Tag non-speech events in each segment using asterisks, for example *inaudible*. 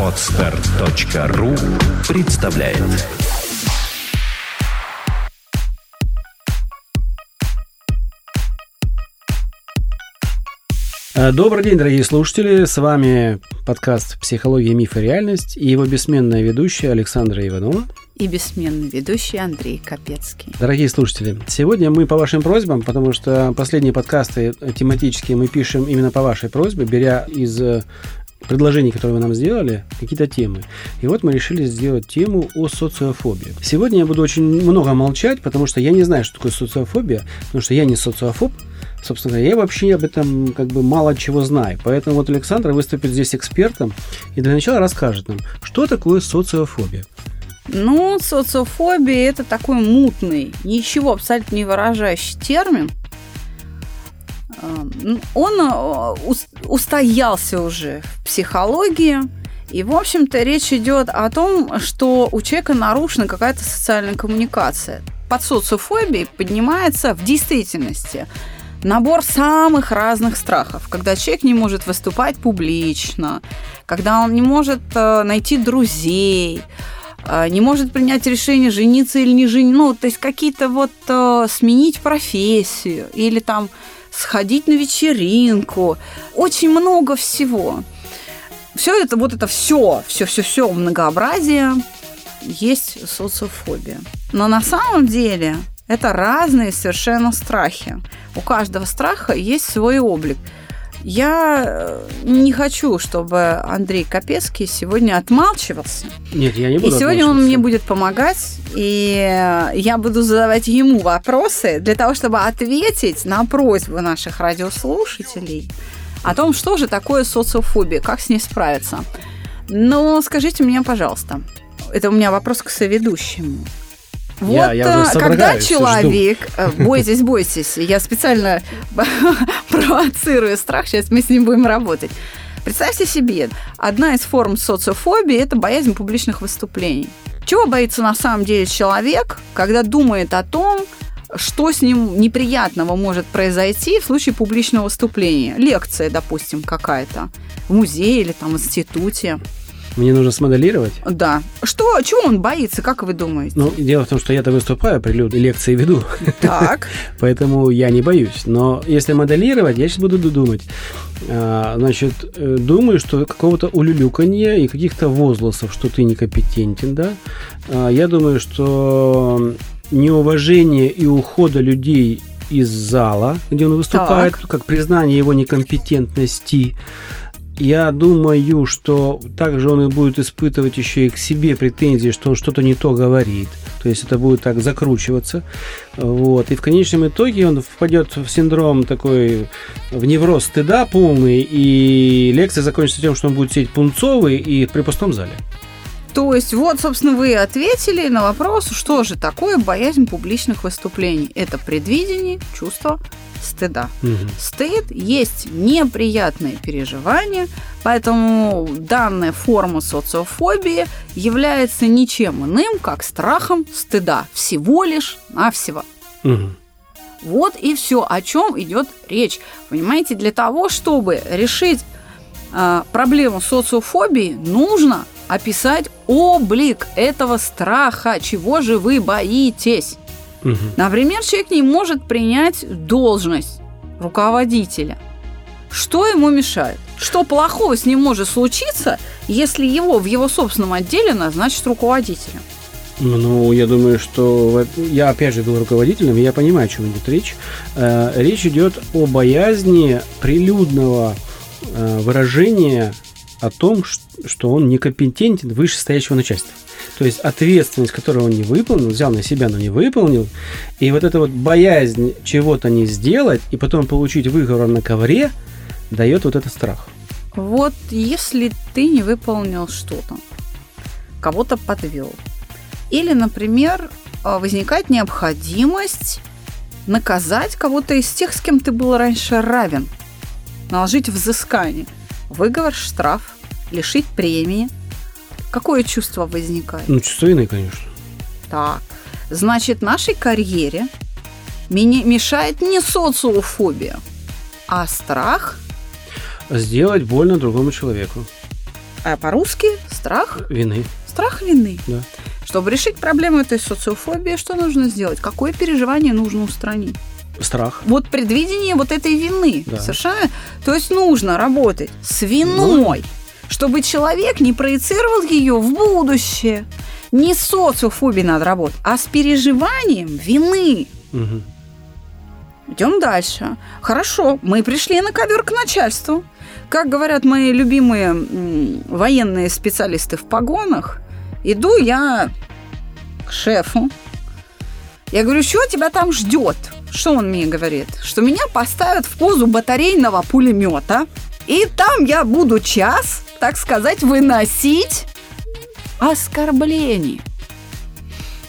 Отстар.ру представляет Э, Добрый день, дорогие слушатели. С вами подкаст «Психология, миф и реальность» и его бессменная ведущая Александра Иванова. И бессменный ведущий Андрей Капецкий. Дорогие слушатели, сегодня мы по вашим просьбам, потому что последние подкасты тематические мы пишем именно по вашей просьбе, беря из э, предложений, которые вы нам сделали, какие-то темы. И вот мы решили сделать тему о социофобии. Сегодня я буду очень много молчать, потому что я не знаю, что такое социофобия, потому что я не социофоб, Собственно говоря, я вообще об этом как бы мало чего знаю. Поэтому вот Александр выступит здесь экспертом и для начала расскажет нам, что такое социофобия. Ну, социофобия – это такой мутный, ничего абсолютно не выражающий термин. Э, Он э, ус- устоялся уже в психологии. И, в общем-то, речь идет о том, что у человека нарушена какая-то социальная коммуникация. Под социофобией поднимается в действительности набор самых разных страхов, когда человек не может выступать публично, когда он не может э, найти друзей, не может принять решение жениться или не жениться, ну, то есть какие-то вот э, сменить профессию или там сходить на вечеринку, очень много всего. Все это, вот это все, все, все, все многообразие есть социофобия. Но на самом деле это разные совершенно страхи. У каждого страха есть свой облик. Я э, не хочу, чтобы Андрей Капецкий сегодня отмалчивался. Нет, я не буду И сегодня он мне будет помогать, и я буду задавать ему вопросы для того, чтобы ответить на просьбу наших радиослушателей о том, что же такое социофобия, как с ней справиться. Но скажите мне, пожалуйста, это у меня вопрос к соведущему. Вот Я- я уже э, когда содрогаюсь, жду. человек, э, бойтесь, бойтесь, я специально *laughs* провоцирую страх, сейчас мы с ним будем работать. Представьте себе, одна из форм социофобии – это боязнь публичных выступлений. Чего боится на самом деле человек, когда думает о том, что с ним неприятного может произойти в случае публичного выступления? Лекция, допустим, какая-то в музее или там институте. Мне нужно смоделировать. Да. Что, чего он боится, как вы думаете? Ну, дело в том, что я-то выступаю, прилюдно, лекции веду, Так. *laughs* поэтому я не боюсь. Но если моделировать, я сейчас буду думать. А, Значит, э, думаю, что какого-то улюлюканья и каких-то возгласов, что ты некомпетентен, да. А, Я думаю, что неуважение и ухода людей из зала, где он выступает, как признание его некомпетентности. Я думаю, что также он и будет испытывать еще и к себе претензии, что он что-то не то говорит. То есть это будет так закручиваться. Вот. И в конечном итоге он впадет в синдром такой, в невроз стыда полный, и лекция закончится тем, что он будет сидеть пунцовый и при пустом зале. То есть вот, собственно, вы ответили на вопрос, что же такое боязнь публичных выступлений. Это предвидение чувства стыда. Мгм. Стыд есть неприятные переживания, поэтому данная форма социофобии является ничем иным, как страхом стыда. Всего лишь навсего. Мгм. Вот и все, о чем идет речь. Понимаете, для того, чтобы решить а, проблему социофобии, нужно описать облик этого страха, чего же вы боитесь. Мгм. Например, человек не может принять должность руководителя. Что ему мешает? Что плохого с ним может случиться, если его в его собственном отделе назначат руководителем? Ну, я думаю, что я опять же был руководителем, и я понимаю, о чем идет речь. Э, Речь идет о боязни прилюдного э, выражения о том, что он некомпетентен вышестоящего начальства. То есть ответственность, которую он не выполнил, взял на себя, но не выполнил. И вот эта вот боязнь чего-то не сделать и потом получить выговор на ковре, дает вот этот страх. Вот если ты не выполнил что-то, кого-то подвел, или, например, а, возникает необходимость наказать кого-то из тех, с кем ты был раньше равен, наложить взыскание, выговор, штраф, лишить премии. Какое чувство возникает? Ну, чувство вины, конечно. Так, значит, нашей карьере мне мешает не социофобия, а страх Сделать больно другому человеку. А по-русски страх, Вины. страх вины. Да. Чтобы решить проблему этой социофобии, что нужно сделать? Какое переживание нужно устранить? Страх. Вот предвидение вот этой вины. Да. Совершенно. То есть нужно работать с виной, чтобы человек не проецировал ее в будущее. Не с социофобией надо работать, а с переживанием вины. Мгм. Идем дальше. Хорошо, мы пришли на ковер к начальству. Как говорят мои любимые военные специалисты в погонах, иду я к шефу. Я говорю, что тебя там ждет? Что он мне говорит? Что меня поставят в позу батарейного пулемета, и там я буду час, так сказать, выносить оскорбление.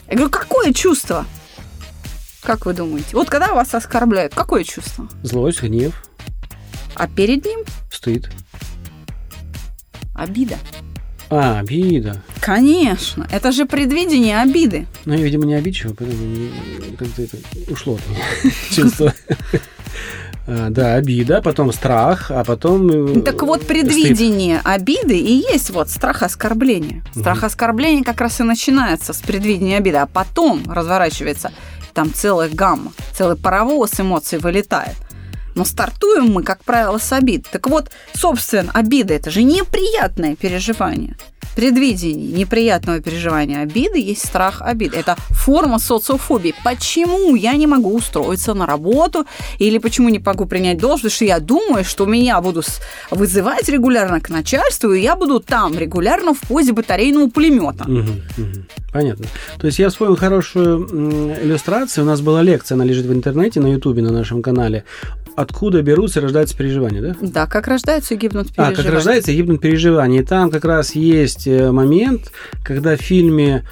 Я говорю, какое чувство? Как вы думаете? Вот когда вас оскорбляют, какое чувство? Злость, гнев, А перед ним стыд. обида. А, обида. Конечно, это же предвидение обиды. Ну, я, видимо, не обидчивый, поэтому как-то это ушло от меня *laughs* чувство. А, Да, обида, потом страх, а потом... э, Так вот, стыд. предвидение обиды и есть вот страх оскорбления. Страх оскорбления как раз и начинается с предвидения обиды, а потом разворачивается там целая гамма, целый паровоз эмоций вылетает. Но стартуем мы, как правило, с обид. Так вот, собственно, обида – это же неприятное переживание. Предвидение неприятного переживания обиды есть страх обиды. Это форма социофобии. Почему я не могу устроиться на работу или почему не могу принять должность? Что я думаю, что меня будут вызывать регулярно к начальству, и я буду там регулярно в позе батарейного пулемета. Мгм, мгм. Понятно. То есть я вспомнил хорошую иллюстрацию. У нас была лекция, она лежит в интернете, на Ютубе, на нашем канале. Откуда берутся и рождаются переживания, да? Да, как рождаются и гибнут А, переживания. как рождается и гибнут переживания. И там как раз есть э, момент, когда в фильме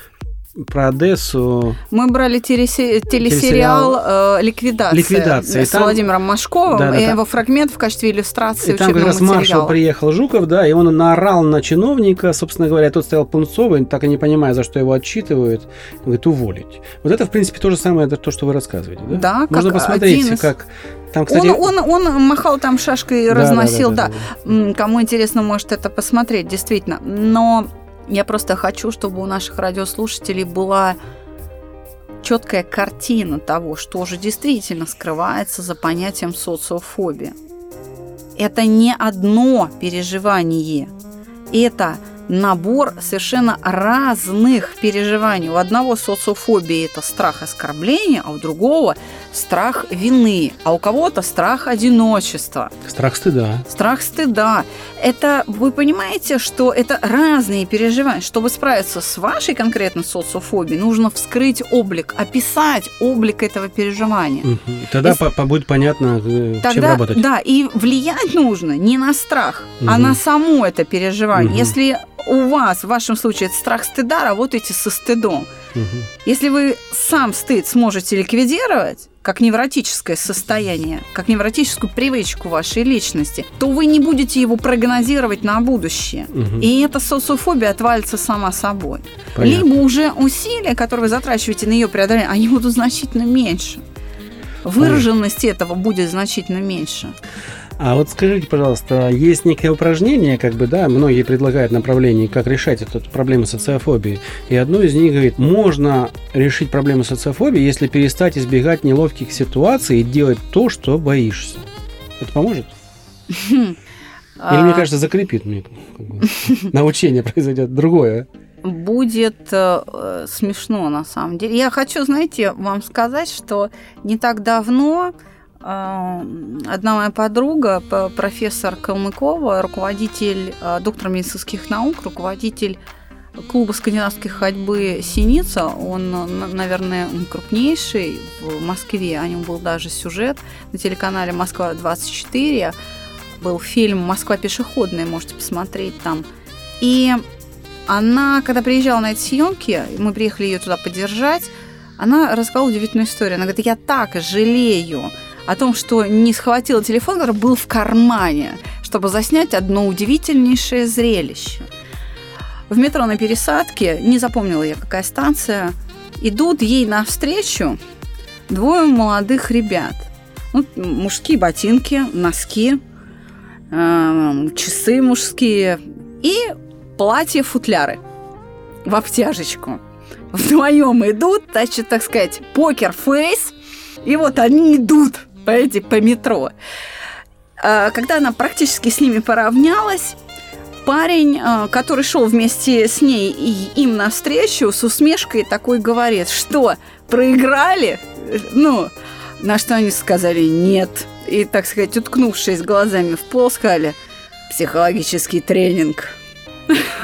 про Одессу Мы брали телесе- телесериал э, «Ликвидация», «Ликвидация». С там- Владимиром Машковым, Да, да, и да. его фрагмент в качестве иллюстрации И там как раз маршал приехал Жуков, да, и он наорал на чиновника, собственно говоря, тот стоял Пунцовый, так и не понимая, за что его отчитывают, говорит, уволить. Вот это, в принципе, то же самое, это то, что вы рассказываете, да? Да, Можно как посмотреть, из- как там, кстати... Он, он, он махал там шашкой и Да, разносил, да, да. да, да, М, Кому интересно, может это посмотреть, действительно. Но я просто хочу, чтобы у наших радиослушателей была четкая картина того, что же действительно скрывается за понятием социофобия. Это не одно переживание, это набор совершенно разных переживаний. У одного социофобии это страх оскорбления, а у другого страх вины, а у кого-то страх одиночества. Страх стыда. Страх стыда. Это, вы понимаете, что это разные переживания. Чтобы справиться с вашей конкретно социофобией, нужно вскрыть облик, описать облик этого переживания. Мгм. Тогда Если- по- по- будет понятно, э, чем Тогда, работать. да, и влиять нужно не на страх, а Мгм. на само это переживание. Мгм. Если у вас, в вашем случае, это страх стыда, работайте со стыдом. Мгм. Если вы сам стыд сможете ликвидировать, как невротическое состояние, как невротическую привычку вашей личности, то вы не будете его прогнозировать на будущее. Мгм. И эта социофобия отвалится сама собой. Понятно. Либо уже усилия, которые вы затрачиваете на ее преодоление, они будут значительно меньше. Выраженность этого будет значительно меньше. А вот скажите, пожалуйста, есть некое упражнение, как бы, да, многие предлагают направление, как решать эту проблему социофобии. И одно из них говорит, можно решить проблему социофобии, если перестать избегать неловких ситуаций и делать то, что боишься. Это поможет? Или, мне А, кажется, закрепит мне научение произойдет другое. будет э, э, смешно на самом деле. Я хочу, знаете, вам сказать, что не так давно одна моя подруга, профессор Калмыкова, руководитель, э, доктор медицинских наук, руководитель клуба скандинавской ходьбы «Синица», он, э, на- наверное, крупнейший в Москве, о нем был даже сюжет на телеканале «Москва-24», был фильм «Москва пешеходная», можете посмотреть там. И она, когда приезжала на эти съемки, мы приехали ее туда поддержать, она рассказала удивительную историю. Она говорит, я так жалею о том, что не схватила телефон, который был в кармане, чтобы заснять одно удивительнейшее зрелище. В метро на пересадке, не запомнила я, какая станция, идут ей навстречу двое молодых ребят. Ну, мужские ботинки, носки. э, часы мужские и платья-футляры в обтяжечку. Вдвоем идут, значит, так сказать, покер-фейс, и вот они идут по, эти, по метро. А, когда она практически с ними поравнялась, парень, а, который шел вместе с ней и им навстречу, с усмешкой такой говорит, что проиграли? Ну, на что они сказали нет. И, так сказать, уткнувшись глазами в пол, сказали, психологический тренинг.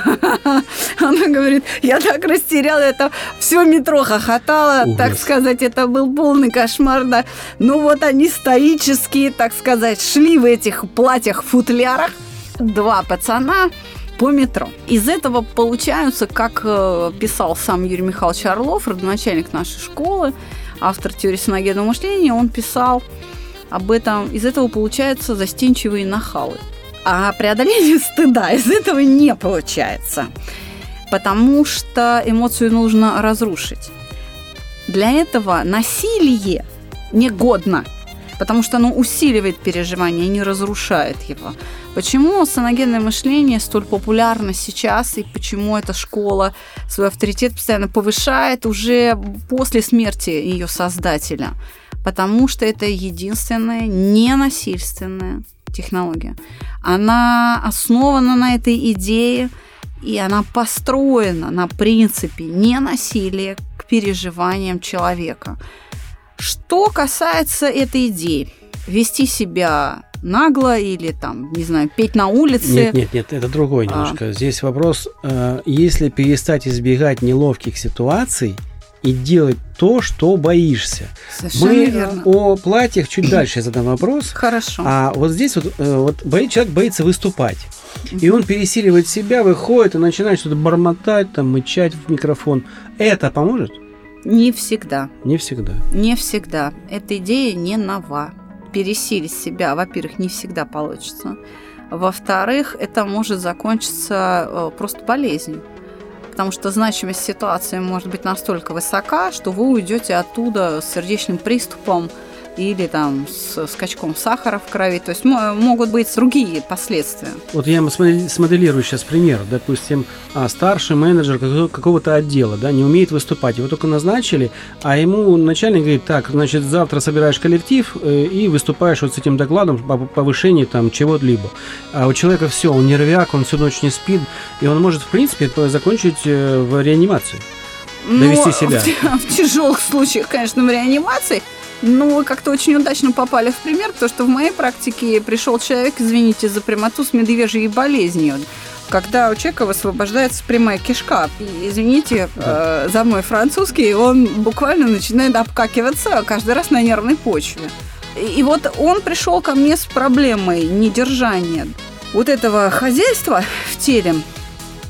*laughs* Она говорит, я так растеряла, это все метро хохотало, Ужас. так сказать, это был полный кошмар, да. Ну вот они стоические, так сказать, шли в этих платьях-футлярах, два пацана по метро. Из этого получаются, как э, писал сам Юрий Михайлович Орлов, родоначальник нашей школы, автор теории саногенного мышления, он писал об этом. Из этого получаются застенчивые нахалы. А преодоление стыда из этого не получается, потому что эмоцию нужно разрушить. Для этого насилие негодно, потому что оно усиливает переживание, не разрушает его. Почему саногенное мышление столь популярно сейчас и почему эта школа свой авторитет постоянно повышает уже после смерти ее создателя? Потому что это единственная ненасильственная технология. Она основана на этой идее, и она построена на принципе ненасилия к переживаниям человека. Что касается этой идеи, вести себя нагло или там, не знаю, петь на улице. Нет, нет, нет, это другой а. немножко. А. Здесь вопрос, э, если перестать избегать неловких ситуаций – и делать то, что боишься. Совершенно Мы верно. о платьях чуть дальше задам вопрос. *clears throat* Хорошо. А вот здесь вот, э, вот человек боится выступать. И он пересиливает себя, выходит и начинает что-то бормотать, там, мычать в микрофон. Это поможет? Не всегда. Не всегда. Не всегда. Эта идея не нова. Пересилить себя, во-первых, не всегда получится. Во-вторых, это может закончиться э, просто болезнью потому что значимость ситуации может быть настолько высока, что вы уйдете оттуда с сердечным приступом, или там с скачком сахара в крови. То есть могут быть другие последствия. Вот я смоделирую сейчас пример. Допустим, а, старший менеджер какого-то отдела да, не умеет выступать. Его только назначили, а ему начальник говорит, так, значит, завтра собираешь коллектив э, и выступаешь вот с этим докладом по повышению там чего-либо. А у человека все, он нервяк, он всю ночь не спит, и он может, в принципе, закончить э, в реанимации. Довести ну, себя. В, *laughs* в тяжелых случаях, конечно, в реанимации – ну, вы как-то очень удачно попали в пример, потому что в моей практике пришел человек, извините за прямоту, с медвежьей болезнью когда у человека высвобождается прямая кишка. И, извините э, за мой французский, он буквально начинает обкакиваться каждый раз на нервной почве. И, вот он пришел ко мне с проблемой недержания вот этого хозяйства в теле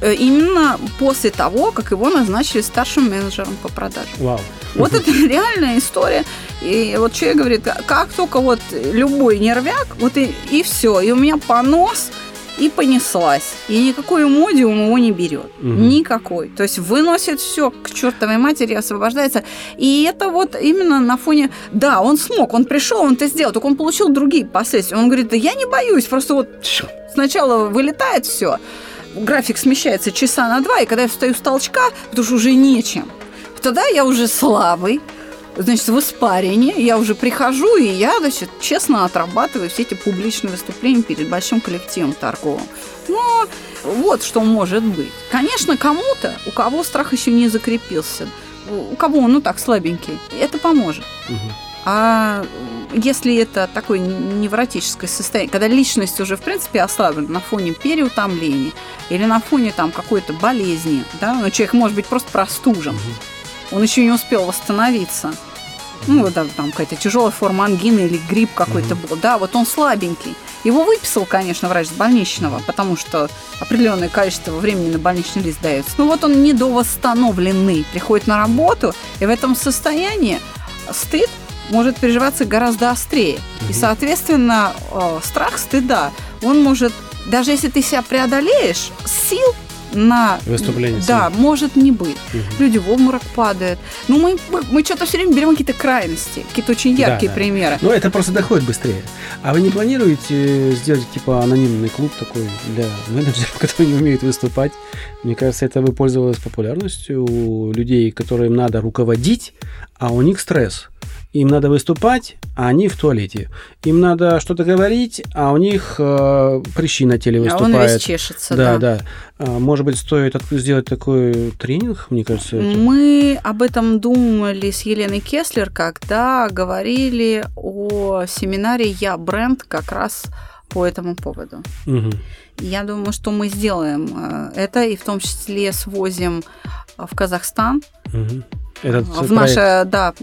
э, именно после того, как его назначили старшим менеджером по продажам. Вау. Вот это *laughs* реальная история. И вот человек говорит, как только вот любой нервяк, вот и, и все, и у меня понос, и понеслась. И никакой эмодиум его не берет. Угу. Никакой. То есть выносит все к чертовой матери, освобождается. И это вот именно на фоне... Да, он смог, он пришел, он это сделал, только он получил другие последствия. Он говорит, да я не боюсь, просто вот сначала вылетает все, график смещается часа на два, и когда я встаю с толчка, потому что уже нечем, тогда я уже слабый, значит, в испарении, я уже прихожу, и я, значит, честно отрабатываю все эти публичные выступления перед большим коллективом торговым. Но вот что может быть. Конечно, кому-то, у кого страх еще не закрепился, у кого он, ну так, слабенький, это поможет. Угу. А если это такое невротическое состояние, когда личность уже, в принципе, ослаблена на фоне переутомления или на фоне там какой-то болезни, да, но человек может быть просто простужен, угу он еще не успел восстановиться. Ну, да, там какая-то тяжелая форма ангины или грипп какой-то mm-hmm. был. Да, вот он слабенький. Его выписал, конечно, врач с больничного, потому что определенное количество времени на больничный лист дается. Но вот он недовосстановленный, приходит на работу, и в этом состоянии стыд может переживаться гораздо острее. Mm-hmm. И, соответственно, э, страх стыда, он может, даже если ты себя преодолеешь, сил на... Выступление. Да, может не быть. Мгм. Люди в обморок падают. Ну, мы, мы, мы что-то все время берем какие-то крайности, какие-то очень Да, яркие да. примеры. Но это просто доходит быстрее. А вы не планируете сделать типа анонимный клуб такой для менеджеров, *laughs* которые не умеют выступать? Мне кажется, это бы пользовалось популярностью у людей, которым надо руководить, а у них стресс. Им надо выступать, а они в туалете. Им надо что-то говорить, а у них э, прыщи на теле А выступают. он весь чешется, да, да. да. А, может быть, стоит сделать такой тренинг, мне кажется. это- Мы об этом думали с Еленой Кеслер, когда говорили о семинаре «Я бренд» как раз по этому поводу. Мгм. Я думаю, что мы сделаем э, это, и в том числе свозим э, в Казахстан, Мгм. Этот в проект- наше, да,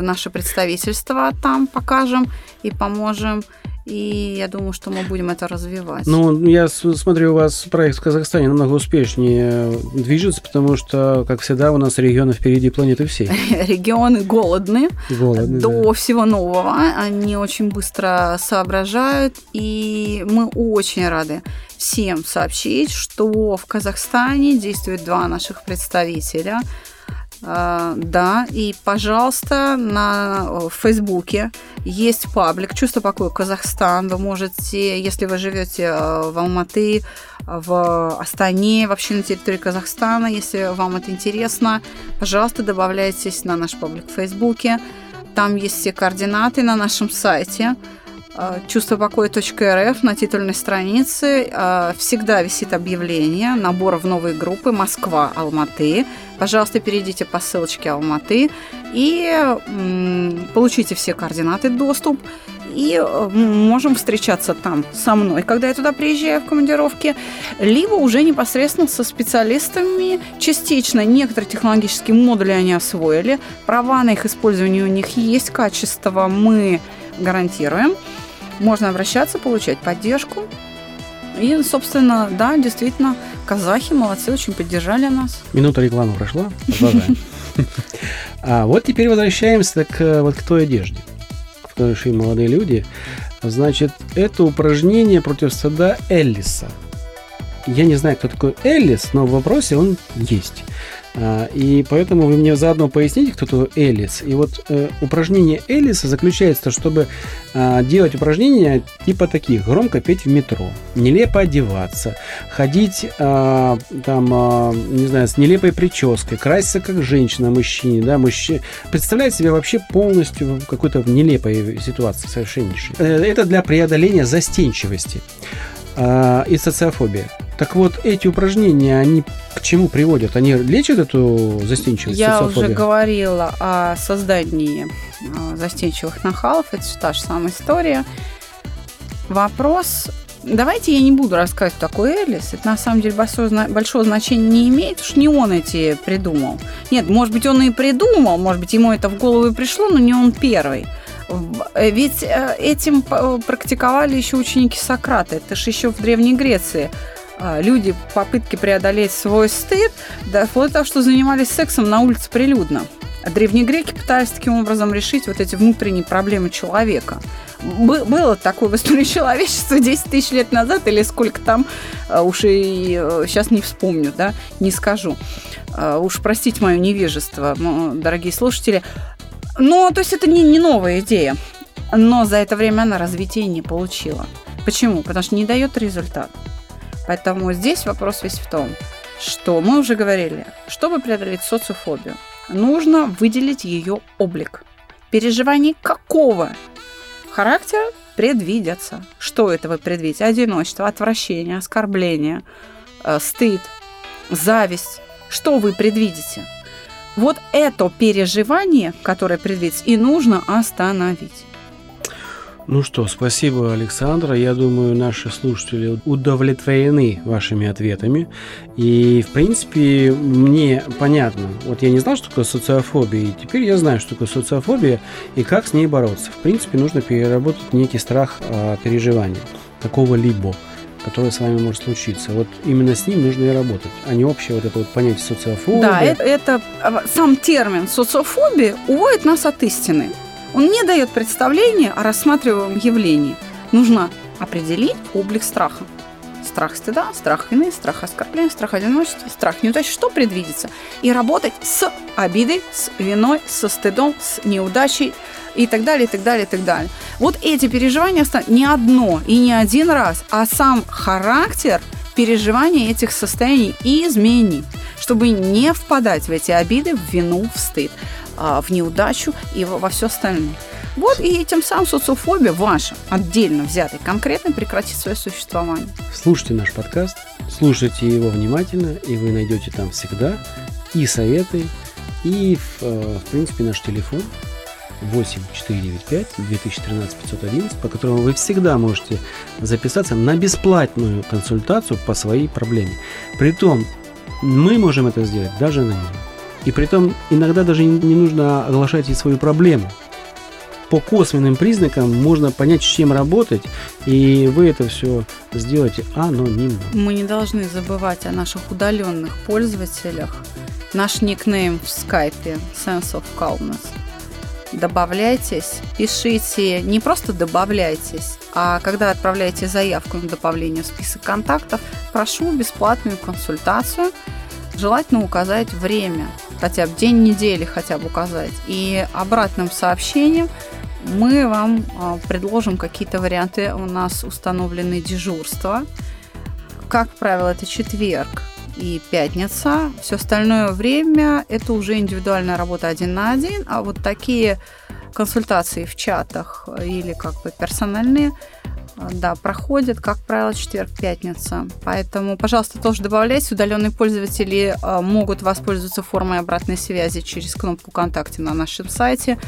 наше представительство там покажем и поможем. И я думаю, что мы будем это развивать. Ну, я смотрю, у вас проект в Казахстане намного успешнее движется, потому что, как всегда, у нас регионы впереди планеты всей. *laughs* Регионы голодны, Голодны, до да. всего нового. Они очень быстро соображают, и мы очень рады всем сообщить, что в Казахстане действует два наших представителя. А, Да, и, пожалуйста, на Фейсбуке есть паблик «Чувство покоя Казахстан». Вы можете, если вы живете э, в Алматы, в Астане, вообще на территории Казахстана, если вам это интересно, пожалуйста, добавляйтесь на наш паблик в Фейсбуке. Там есть все координаты на нашем сайте э, чувствопокоя.рф на титульной странице э, всегда висит объявление набора в новые группы Москва, Алматы. Пожалуйста, перейдите по ссылочке Алматы и получите все координаты, доступ. И можем встречаться там со мной, когда я туда приезжаю в командировке, либо уже непосредственно со специалистами. Частично некоторые технологические модули они освоили, права на их использование у них есть, качество мы гарантируем. Можно обращаться, получать поддержку. И, собственно, да, действительно, казахи молодцы, очень поддержали нас. Минута рекламы прошла. Продолжаем. *laughs* А вот теперь возвращаемся к, вот, к той одежде, в которой шли молодые люди. Значит, это упражнение против стыда Эллиса. Я не знаю, кто такой Эллис, но в вопросе он есть. А, И поэтому вы мне заодно поясните, кто такой Эллис. И вот э, упражнение Эллиса заключается, чтобы а, делать упражнения типа таких. Громко петь в метро, нелепо одеваться, ходить а, там, не знаю, с нелепой прической, краситься как женщина мужчине, да, мужчина. Представлять себя вообще полностью в какой-то нелепой ситуации совершеннейшей. Э, Это для преодоления застенчивости и социофобии. Так вот, эти упражнения, они к чему приводят? Они лечат эту застенчивость, Я уже говорила о создании э, застенчивых нахалов. Это та же самая история. Вопрос... Давайте я не буду рассказывать, такой Элис. Это на самом деле большое, зна- большого значения не имеет, уж не он эти придумал. Нет, может быть, он и придумал, может быть, ему это в голову и пришло, но не он первый. Э, Ведь э, этим практиковали еще ученики Сократа. Это же еще в Древней Греции а, люди попытки преодолеть свой стыд, да, вплоть до того, что занимались сексом на улице прилюдно. А древние греки пытались таким образом решить вот эти внутренние проблемы человека. Бы- было такое в истории *laughs* человечества 10 тысяч лет назад или сколько там, а, уж и сейчас не вспомню, да, не скажу. Уж простите мое невежество, дорогие слушатели. Но, то есть это не, не новая идея. Но за это время она развития не получила. Почему? Потому что не дает результат. Поэтому здесь вопрос весь в том, что мы уже говорили, чтобы преодолеть социофобию, нужно выделить ее облик. Переживаний какого характера предвидятся. Что это вы предвидите? Одиночество, отвращение, оскорбление, э, стыд, зависть. Что вы предвидите? Вот это переживание, которое предвидится, и нужно остановить. Ну что, спасибо, Александра. Я думаю, наши слушатели удовлетворены вашими ответами. И, в принципе, мне понятно. Вот я не знал, что такое социофобия, и теперь я знаю, что такое социофобия и как с ней бороться. В принципе, нужно переработать некий страх а, переживания какого-либо которое с вами может случиться. Вот именно с ним нужно и работать, а не общее вот это вот понятие социофобия. Да, это, это а, сам термин социофобия уводит нас от истины. Он не дает представления о рассматриваемом явлении. Нужно определить облик страха. страх стыда, страх вины, страх оскорбления, страх одиночества, страх неудачи, что предвидится. И работать с обидой, с виной, со стыдом, с неудачей и так далее, и так далее, и так далее. Вот эти переживания не одно и не один раз, а сам характер переживания этих состояний и изменить, чтобы не впадать в эти обиды, в вину, в стыд, а, в неудачу и во все остальное. Вот и тем самым социофобия ваша, отдельно взятая, конкретно прекратит свое существование. Слушайте наш подкаст, слушайте его внимательно, и вы найдете там всегда и советы, и, в, э, в принципе, наш телефон 8 495 2013 511, по которому вы всегда можете записаться на бесплатную консультацию по своей проблеме. Притом, мы можем это сделать даже на нем. И притом, иногда даже не нужно оглашать и свою проблему по косвенным признакам можно понять, с чем работать, и вы это все сделаете анонимно. Мы не должны забывать о наших удаленных пользователях. Наш никнейм в скайпе Sense of Calmness. Добавляйтесь, пишите, не просто добавляйтесь, а когда отправляете заявку на добавление в список контактов, прошу бесплатную консультацию, желательно указать время, хотя бы день недели хотя бы указать, и обратным сообщением мы вам а, предложим какие-то варианты. У нас установлены дежурства. Как правило, это четверг и пятница. Все остальное время это уже индивидуальная работа один на один, а вот такие консультации в чатах или как бы персональные да, проходят, как правило, четверг, пятница. Поэтому, пожалуйста, тоже добавляйте. Удаленные пользователи а, могут воспользоваться формой обратной связи через кнопку «Контакте» на нашем сайте.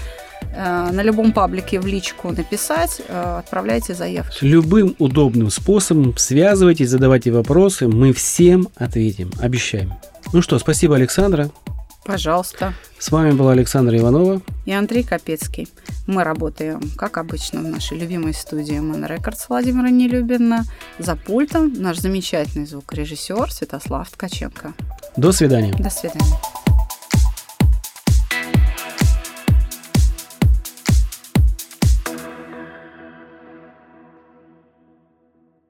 Э, на любом паблике в личку написать, э, отправляйте заявки. Любым удобным способом связывайтесь, задавайте вопросы, мы всем ответим, обещаем. Ну что, спасибо, Александра. Пожалуйста. С вами была Александра Иванова и Андрей Капецкий. Мы работаем, как обычно, в нашей любимой студии Man Records Владимира Нелюбина. За пультом наш замечательный звукорежиссер Святослав Ткаченко. До свидания. До свидания.